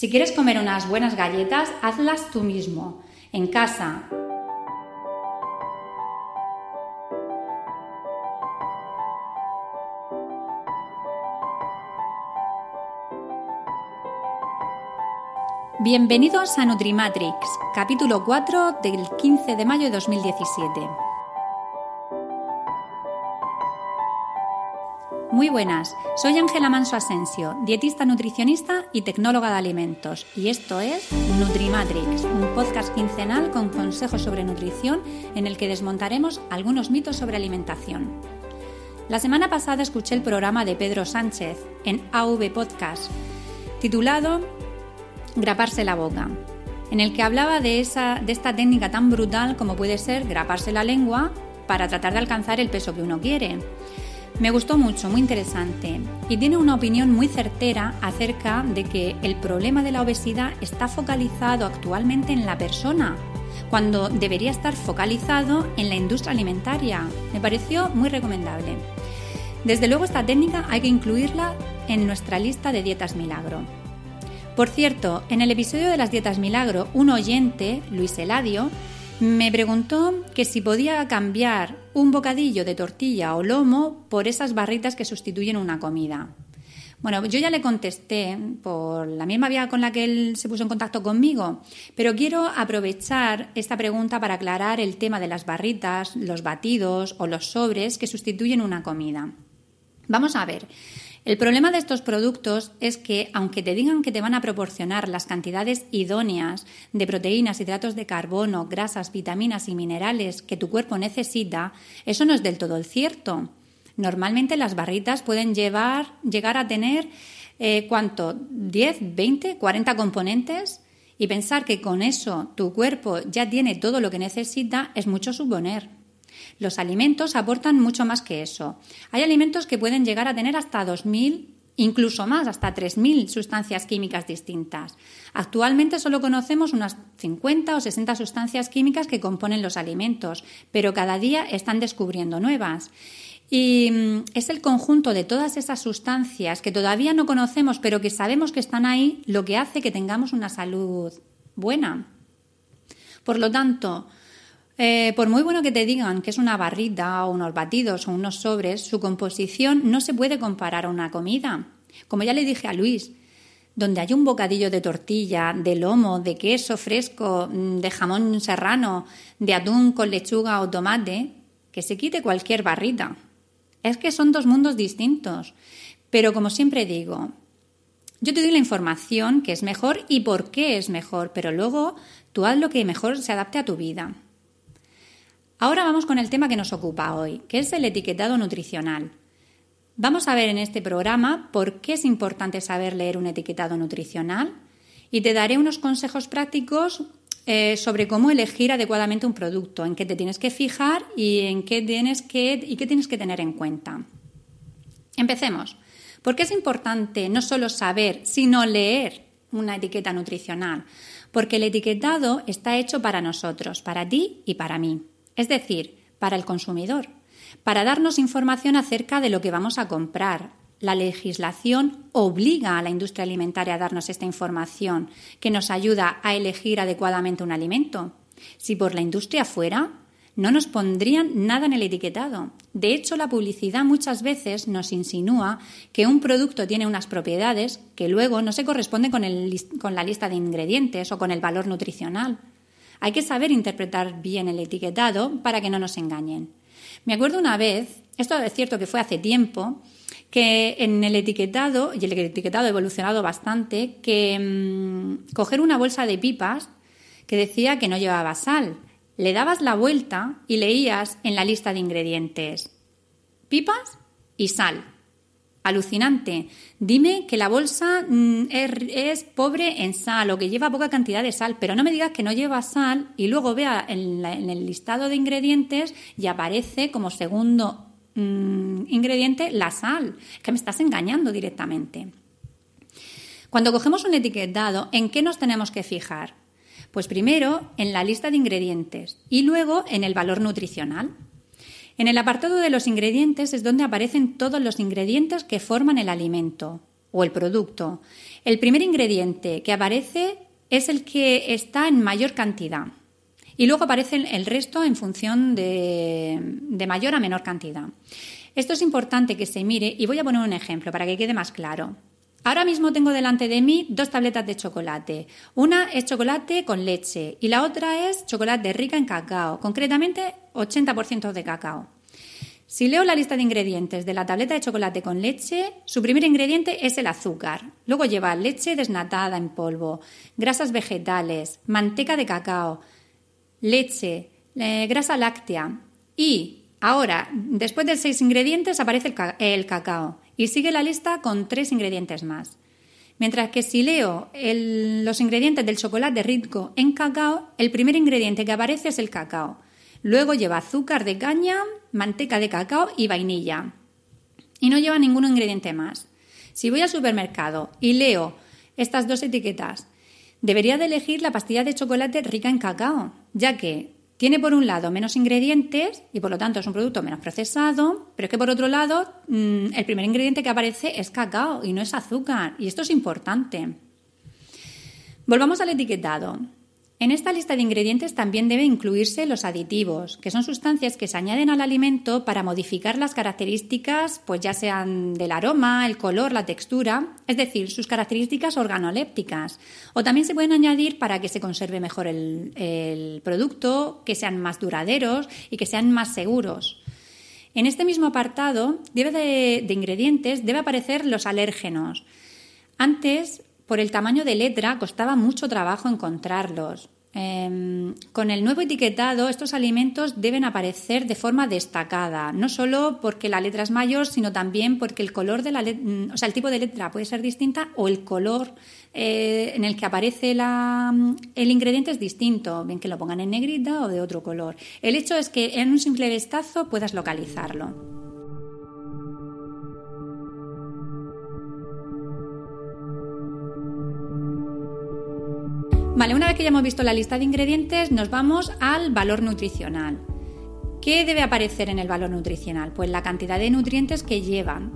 Si quieres comer unas buenas galletas, hazlas tú mismo, en casa. Bienvenidos a Nutrimatrix, capítulo 4 del 15 de mayo de 2017. Muy buenas, soy Ángela Manso Asensio, dietista nutricionista y tecnóloga de alimentos, y esto es Nutrimatrix, un podcast quincenal con consejos sobre nutrición en el que desmontaremos algunos mitos sobre alimentación. La semana pasada escuché el programa de Pedro Sánchez en AV Podcast, titulado Graparse la boca, en el que hablaba de, esa, de esta técnica tan brutal como puede ser graparse la lengua para tratar de alcanzar el peso que uno quiere. Me gustó mucho, muy interesante, y tiene una opinión muy certera acerca de que el problema de la obesidad está focalizado actualmente en la persona, cuando debería estar focalizado en la industria alimentaria. Me pareció muy recomendable. Desde luego esta técnica hay que incluirla en nuestra lista de dietas milagro. Por cierto, en el episodio de las dietas milagro, un oyente, Luis Eladio, me preguntó que si podía cambiar un bocadillo de tortilla o lomo por esas barritas que sustituyen una comida. Bueno, yo ya le contesté por la misma vía con la que él se puso en contacto conmigo, pero quiero aprovechar esta pregunta para aclarar el tema de las barritas, los batidos o los sobres que sustituyen una comida. Vamos a ver. El problema de estos productos es que, aunque te digan que te van a proporcionar las cantidades idóneas de proteínas, hidratos de carbono, grasas, vitaminas y minerales que tu cuerpo necesita, eso no es del todo el cierto. Normalmente las barritas pueden llegar a tener, eh, ¿cuánto? ¿10, 20, 40 componentes? Y pensar que con eso tu cuerpo ya tiene todo lo que necesita es mucho suponer. Los alimentos aportan mucho más que eso. Hay alimentos que pueden llegar a tener hasta 2.000 incluso más, hasta 3.000 sustancias químicas distintas. Actualmente solo conocemos unas 50 o 60 sustancias químicas que componen los alimentos, pero cada día están descubriendo nuevas. Y mm, es el conjunto de todas esas sustancias que todavía no conocemos, pero que sabemos que están ahí, lo que hace que tengamos una salud buena. Por lo tanto, eh, por muy bueno que te digan que es una barrita o unos batidos o unos sobres, su composición no se puede comparar a una comida. Como ya le dije a Luis, donde hay un bocadillo de tortilla, de lomo, de queso fresco, mm, de jamón serrano, de atún con lechuga o tomate, que se quite cualquier barrita. Es que son dos mundos distintos. Pero como siempre digo, yo te doy la información que es mejor y por qué es mejor, pero luego tú haz lo que mejor se adapte a tu vida. Ahora vamos con el tema que nos ocupa hoy, que es el etiquetado nutricional. Vamos a ver en este programa por qué es importante saber leer un etiquetado nutricional y te daré unos consejos prácticos eh, sobre cómo elegir adecuadamente un producto, en qué te tienes que fijar y en qué tienes que, y qué tienes que tener en cuenta. Empecemos. ¿Por qué es importante no solo saber, sino leer una etiqueta nutricional? Porque el etiquetado está hecho para nosotros, para ti y para mí es decir, para el consumidor, para darnos información acerca de lo que vamos a comprar. La legislación obliga a la industria alimentaria a darnos esta información que nos ayuda a elegir adecuadamente un alimento. Si por la industria fuera, no nos pondrían nada en el etiquetado. De hecho, la publicidad muchas veces nos insinúa que un producto tiene unas propiedades que luego no se corresponden con, la lista de ingredientes o con el valor nutricional. Hay que saber interpretar bien el etiquetado para que no nos engañen. Me acuerdo una vez, esto es cierto que fue hace tiempo, que en el etiquetado, y el etiquetado ha evolucionado bastante, que mm, coger una bolsa de pipas que decía que no llevaba sal. Le dabas la vuelta y leías en la lista de ingredientes pipas y sal alucinante. Dime que la bolsa mm, es, pobre en sal o que lleva poca cantidad de sal, pero no me digas que no lleva sal y luego vea en, el listado de ingredientes y aparece como segundo mm, ingrediente la sal, que me estás engañando directamente. Cuando cogemos un etiquetado, ¿en qué nos tenemos que fijar? Pues primero en la lista de ingredientes y luego en el valor nutricional. En el apartado de los ingredientes es donde aparecen todos los ingredientes que forman el alimento. o el producto, el primer ingrediente que aparece es el que está en mayor cantidad. Y luego aparece el resto en función de, de mayor a menor cantidad. Esto es importante que se mire y voy a poner un ejemplo para que quede más claro. Ahora mismo tengo delante de mí dos tabletas de chocolate. Una es chocolate con leche y la otra es chocolate rica en cacao, concretamente 80% de cacao. Si leo la lista de ingredientes de la tableta de chocolate con leche, su primer ingrediente es el azúcar. Luego lleva leche desnatada en polvo, grasas vegetales, manteca de cacao, leche, eh, grasa láctea y ahora, después de seis ingredientes, aparece el, cacao y sigue la lista con tres ingredientes más. Mientras que si leo los ingredientes del chocolate rico en cacao, el primer ingrediente que aparece es el cacao. Luego lleva azúcar de caña, manteca de cacao y vainilla. Y no lleva ningún ingrediente más. Si voy al supermercado y leo estas dos etiquetas, debería de elegir la pastilla de chocolate rica en cacao, ya que tiene por un lado menos ingredientes y por lo tanto es un producto menos procesado, pero es que por otro lado mm, el primer ingrediente que aparece es cacao y no es azúcar, y esto es importante. Volvamos al etiquetado. En esta lista de ingredientes también debe incluirse los aditivos, que son sustancias que se añaden al alimento para modificar las características, pues ya sean del aroma, el color, la textura, es decir, sus características organolépticas. O también se pueden añadir para que se conserve mejor el, producto, que sean más duraderos y que sean más seguros. En este mismo apartado de ingredientes debe aparecer los alérgenos. Antes por el tamaño de letra costaba mucho trabajo encontrarlos. Em, con el nuevo etiquetado, estos alimentos deben aparecer de forma destacada, no solo porque la letra es mayor, sino también porque el color de la mm, o sea, el tipo de letra puede ser distinta o el color eh, en el que aparece el ingrediente es distinto, bien que lo pongan en negrita o de otro color. El hecho es que en un simple vistazo puedas localizarlo. Vale, una vez que ya hemos visto la lista de ingredientes, nos vamos al valor nutricional. ¿Qué debe aparecer en el valor nutricional? Pues la cantidad de nutrientes que llevan,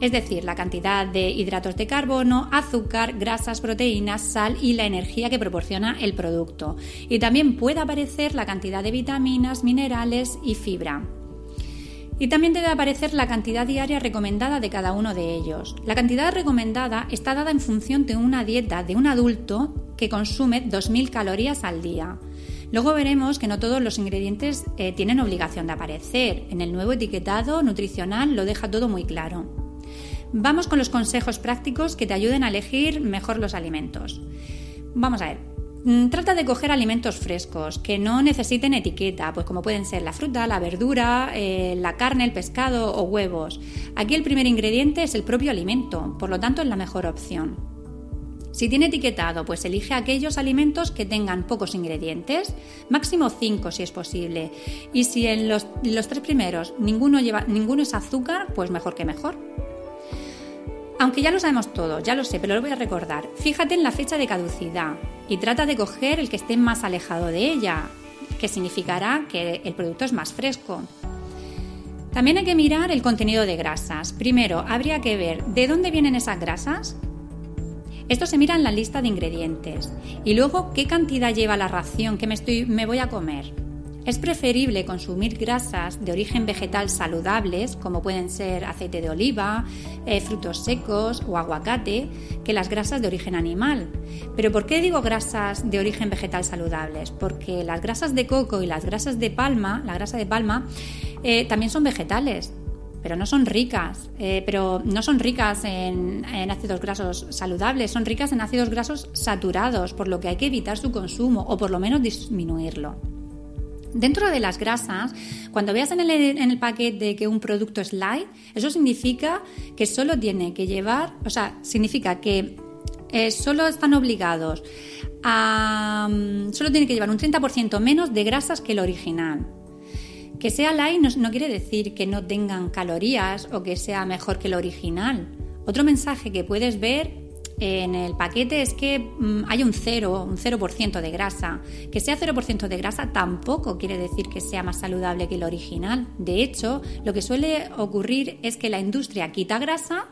es decir, la cantidad de hidratos de carbono, azúcar, grasas, proteínas, sal y la energía que proporciona el producto. Y también puede aparecer la cantidad de vitaminas, minerales y fibra. Y también debe aparecer la cantidad diaria recomendada de cada uno de ellos. La cantidad recomendada está dada en función de una dieta de un adulto que consume 2.000 calorías al día. Luego veremos que no todos los ingredientes eh, tienen obligación de aparecer. En el nuevo etiquetado nutricional lo deja todo muy claro. Vamos con los consejos prácticos que te ayuden a elegir mejor los alimentos. Vamos a ver. Mm, trata de coger alimentos frescos que no necesiten etiqueta, pues como pueden ser la fruta, la verdura, eh, la carne, el pescado o huevos. Aquí el primer ingrediente es el propio alimento, por lo tanto es la mejor opción. Si tiene etiquetado, pues elige aquellos alimentos que tengan pocos ingredientes, máximo 5 si es posible. Y si en los, tres primeros ninguno, lleva, ninguno es azúcar, pues mejor que mejor. Aunque ya lo sabemos todo, ya lo sé, pero lo voy a recordar. Fíjate en la fecha de caducidad y trata de coger el que esté más alejado de ella, que significará que el producto es más fresco. También hay que mirar el contenido de grasas. Primero, habría que ver de dónde vienen esas grasas, esto se mira en la lista de ingredientes. Y luego, ¿qué cantidad lleva la ración que me, estoy, me voy a comer? Es preferible consumir grasas de origen vegetal saludables, como pueden ser aceite de oliva, eh, frutos secos o aguacate, que las grasas de origen animal. Pero ¿por qué digo grasas de origen vegetal saludables? Porque las grasas de coco y las grasas de palma, la grasa de palma, eh, también son vegetales pero no son ricas, eh, pero no son ricas en, ácidos grasos saludables, son ricas en ácidos grasos saturados, por lo que hay que evitar su consumo o por lo menos disminuirlo. Dentro de las grasas, cuando veas en el, paquete que un producto es light, eso significa que solo tiene que llevar, o sea, significa que eh, solo están obligados a. Mm, solo tiene que llevar un 30% menos de grasas que el original. Que sea light no, quiere decir que no tengan calorías o que sea mejor que el original. Otro mensaje que puedes ver en el paquete es que mm, hay un 0, un 0% de grasa. Que sea 0% de grasa tampoco quiere decir que sea más saludable que el original. De hecho, lo que suele ocurrir es que la industria quita grasa,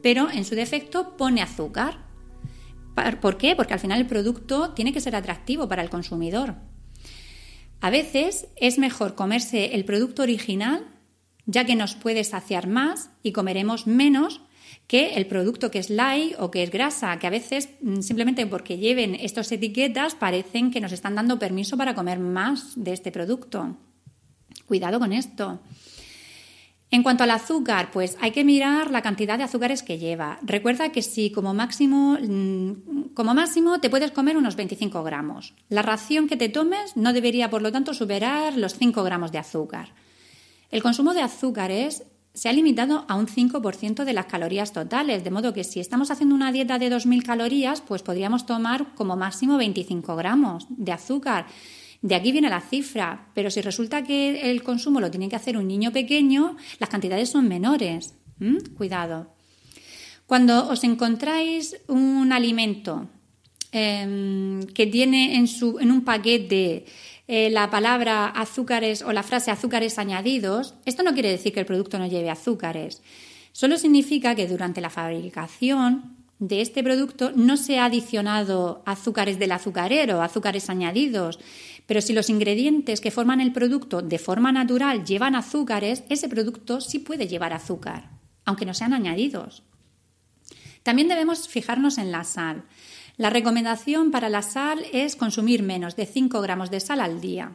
pero en su defecto pone azúcar. ¿Por qué? Porque al final el producto tiene que ser atractivo para el consumidor. A veces es mejor comerse el producto original, ya que nos puede saciar más y comeremos menos que el producto que es light o que es grasa, que a veces mm, simplemente porque lleven estas etiquetas parecen que nos están dando permiso para comer más de este producto. Cuidado con esto. En cuanto al azúcar, pues hay que mirar la cantidad de azúcares que lleva. Recuerda que si como máximo, mm, como máximo te puedes comer unos 25 gramos. La ración que te tomes no debería, por lo tanto, superar los 5 gramos de azúcar. El consumo de azúcares se ha limitado a un 5% de las calorías totales, de modo que si estamos haciendo una dieta de 2.000 calorías, pues podríamos tomar como máximo 25 gramos de azúcar. De aquí viene la cifra, pero si resulta que el consumo lo tiene que hacer un niño pequeño, las cantidades son menores. Cuidado. Cuando os encontráis un alimento em, que tiene en, su, en un paquete eh, la palabra azúcares o la frase azúcares añadidos, esto no quiere decir que el producto no lleve azúcares. Solo significa que durante la fabricación de este producto no se ha adicionado azúcares del azucarero, azúcares añadidos, pero si los ingredientes que forman el producto de forma natural llevan azúcares, ese producto sí puede llevar azúcar, aunque no sean añadidos. También debemos fijarnos en la sal. La recomendación para la sal es consumir menos de 5 gramos de sal al día.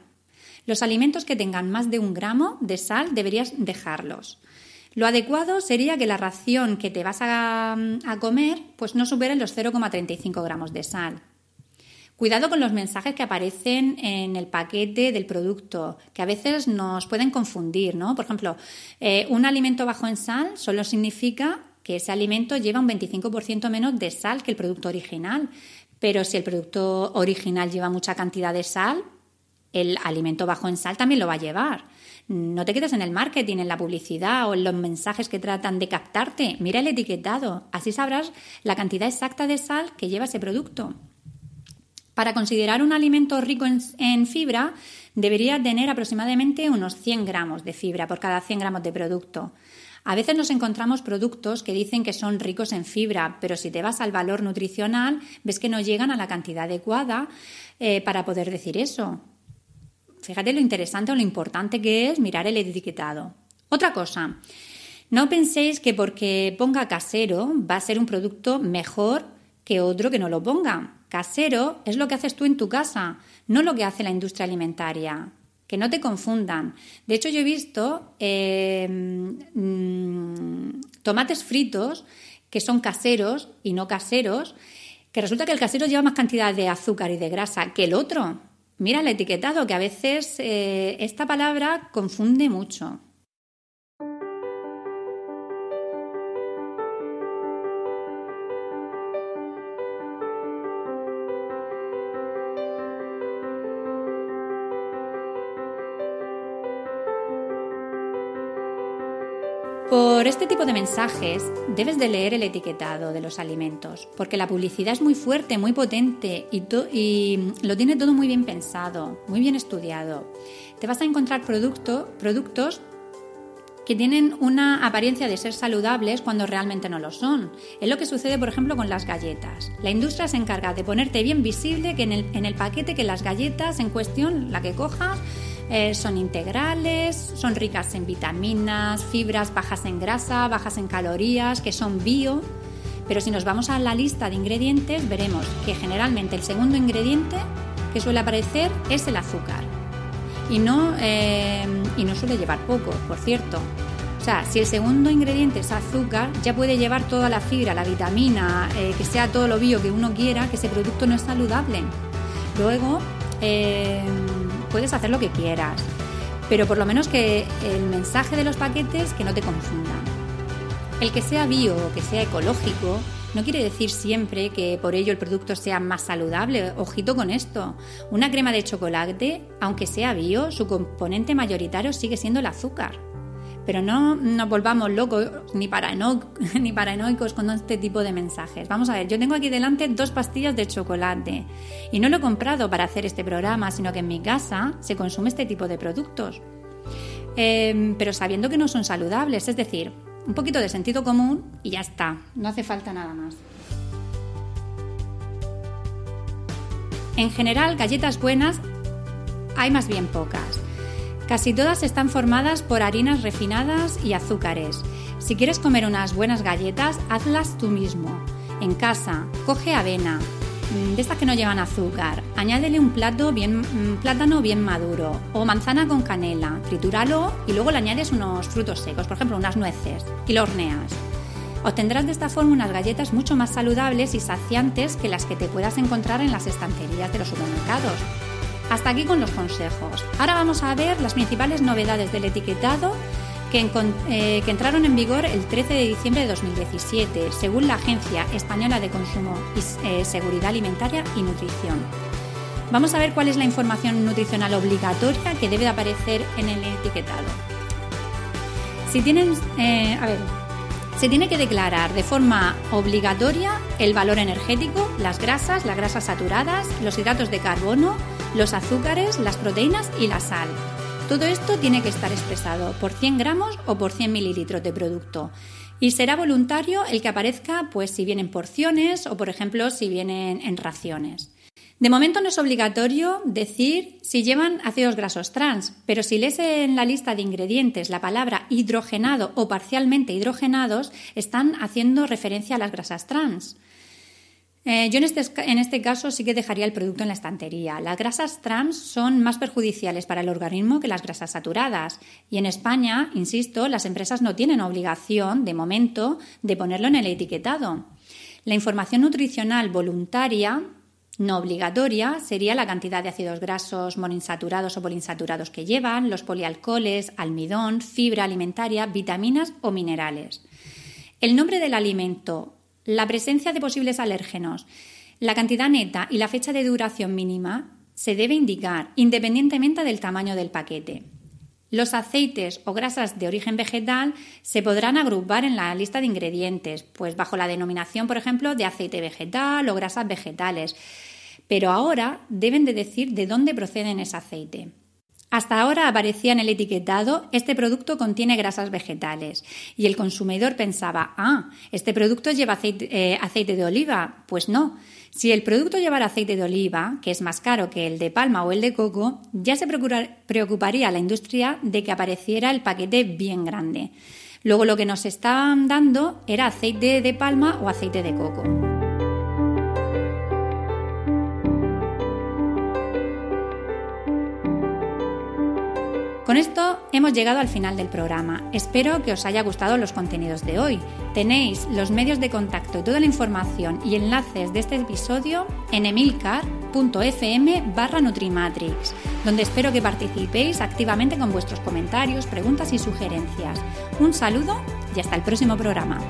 Los alimentos que tengan más de un gramo de sal deberías dejarlos. Lo adecuado sería que la ración que te vas a, a comer pues no supere los 0,35 gramos de sal. Cuidado con los mensajes que aparecen en el paquete del producto, que a veces nos pueden confundir, ¿no? Por ejemplo, eh, un alimento bajo en sal solo significa que ese alimento lleva un 25% menos de sal que el producto original. Pero si el producto original lleva mucha cantidad de sal, el alimento bajo en sal también lo va a llevar. No te quedes en el marketing, en la publicidad o en los mensajes que tratan de captarte. Mira el etiquetado, así sabrás la cantidad exacta de sal que lleva ese producto. Para considerar un alimento rico en, fibra, debería tener aproximadamente unos 100 gramos de fibra por cada 100 gramos de producto. A veces nos encontramos productos que dicen que son ricos en fibra, pero si te vas al valor nutricional, ves que no llegan a la cantidad adecuada eh, para poder decir eso. Fíjate lo interesante o lo importante que es mirar el etiquetado. Otra cosa, no penséis que porque ponga casero va a ser un producto mejor que otro que no lo ponga. Casero es lo que haces tú en tu casa, no lo que hace la industria alimentaria. Que no te confundan. De hecho, yo he visto em, mm, tomates fritos que son caseros y no caseros, que resulta que el casero lleva más cantidad de azúcar y de grasa que el otro. Mira el etiquetado, que a veces eh, esta palabra confunde mucho. Por este tipo de mensajes debes de leer el etiquetado de los alimentos, porque la publicidad es muy fuerte, muy potente y, lo tiene todo muy bien pensado, muy bien estudiado. Te vas a encontrar productos que tienen una apariencia de ser saludables cuando realmente no lo son. Es lo que sucede, por ejemplo, con las galletas. La industria se encarga de ponerte bien visible que en el paquete que las galletas en cuestión, la que cojas, eh, son integrales, son ricas en vitaminas, fibras bajas en grasa, bajas en calorías, que son bio. Pero si nos vamos a la lista de ingredientes, veremos que generalmente el segundo ingrediente que suele aparecer es el azúcar. Y no, eh, y no suele llevar poco, por cierto. O sea, si el segundo ingrediente es azúcar, ya puede llevar toda la fibra, la vitamina, eh, que sea todo lo bio que uno quiera, que ese producto no es saludable. Luego, puedes hacer lo que quieras, pero por lo menos que el mensaje de los paquetes que no te confundan. El que sea bio o que sea ecológico no quiere decir siempre que por ello el producto sea más saludable. Ojito con esto. Una crema de chocolate, aunque sea bio, su componente mayoritario sigue siendo el azúcar. Pero no nos volvamos locos ni, ni paranoicos con este tipo de mensajes. Vamos a ver, yo tengo aquí delante dos pastillas de chocolate y no lo he comprado para hacer este programa, sino que en mi casa se consume este tipo de productos. Em, pero sabiendo que no son saludables, es decir, un poquito de sentido común y ya está, no hace falta nada más. En general, galletas buenas hay más bien pocas. Casi todas están formadas por harinas refinadas y azúcares. Si quieres comer unas buenas galletas, hazlas tú mismo. En casa, coge avena, mm, de estas que no llevan azúcar. Añádele un plato bien, mm, plátano bien maduro o manzana con canela. Tritúralo y luego le añades unos frutos secos, por ejemplo unas nueces, y lo horneas. Obtendrás de esta forma unas galletas mucho más saludables y saciantes que las que te puedas encontrar en las estanterías de los supermercados. Hasta aquí con los consejos. Ahora vamos a ver las principales novedades del etiquetado que, eh, entraron en vigor el 13 de diciembre de 2017, según la Agencia Española de Consumo y eh, Seguridad Alimentaria y Nutrición. Vamos a ver cuál es la información nutricional obligatoria que debe aparecer en el etiquetado. Si tienen, eh, a ver, se tiene que declarar de forma obligatoria el valor energético, las grasas, las grasas saturadas, los hidratos de carbono, los azúcares, las proteínas y la sal. Todo esto tiene que estar expresado por 100 gramos o por 100 mililitros de producto. Y será voluntario el que aparezca, pues si vienen porciones o, por ejemplo, si vienen en raciones. De momento no es obligatorio decir si llevan ácidos grasos trans, pero si lees en la lista de ingredientes la palabra hidrogenado o parcialmente hidrogenados, están haciendo referencia a las grasas trans. Eh, yo en este, en este caso sí que dejaría el producto en la estantería. Las grasas trans son más perjudiciales para el organismo que las grasas saturadas. Y en España, insisto, las empresas no tienen obligación, de momento, de ponerlo en el etiquetado. La información nutricional voluntaria no obligatoria sería la cantidad de ácidos grasos monoinsaturados o poliinsaturados que llevan, los polialcoholes, almidón, fibra alimentaria, vitaminas o minerales. El nombre del alimento, la presencia de posibles alérgenos, la cantidad neta y la fecha de duración mínima se debe indicar independientemente del tamaño del paquete. Los aceites o grasas de origen vegetal se podrán agrupar en la lista de ingredientes, pues bajo la denominación, por ejemplo, de aceite vegetal o grasas vegetales, pero ahora deben de decir de dónde proceden ese aceite. Hasta ahora aparecía en el etiquetado este producto contiene grasas vegetales y el consumidor pensaba, ah, este producto lleva aceite, eh, aceite, de oliva. Pues no. Si el producto llevara aceite de oliva, que es más caro que el de palma o el de coco, ya se preocuparía la industria de que apareciera el paquete bien grande. Luego lo que nos estaban dando era aceite de palma o aceite de coco. Con esto hemos llegado al final del programa. Espero que os haya gustado los contenidos de hoy. Tenéis los medios de contacto y toda la información y enlaces de este episodio en emilcar.fm barra Nutrimatrix, donde espero que participéis activamente con vuestros comentarios, preguntas y sugerencias. Un saludo y hasta el próximo programa.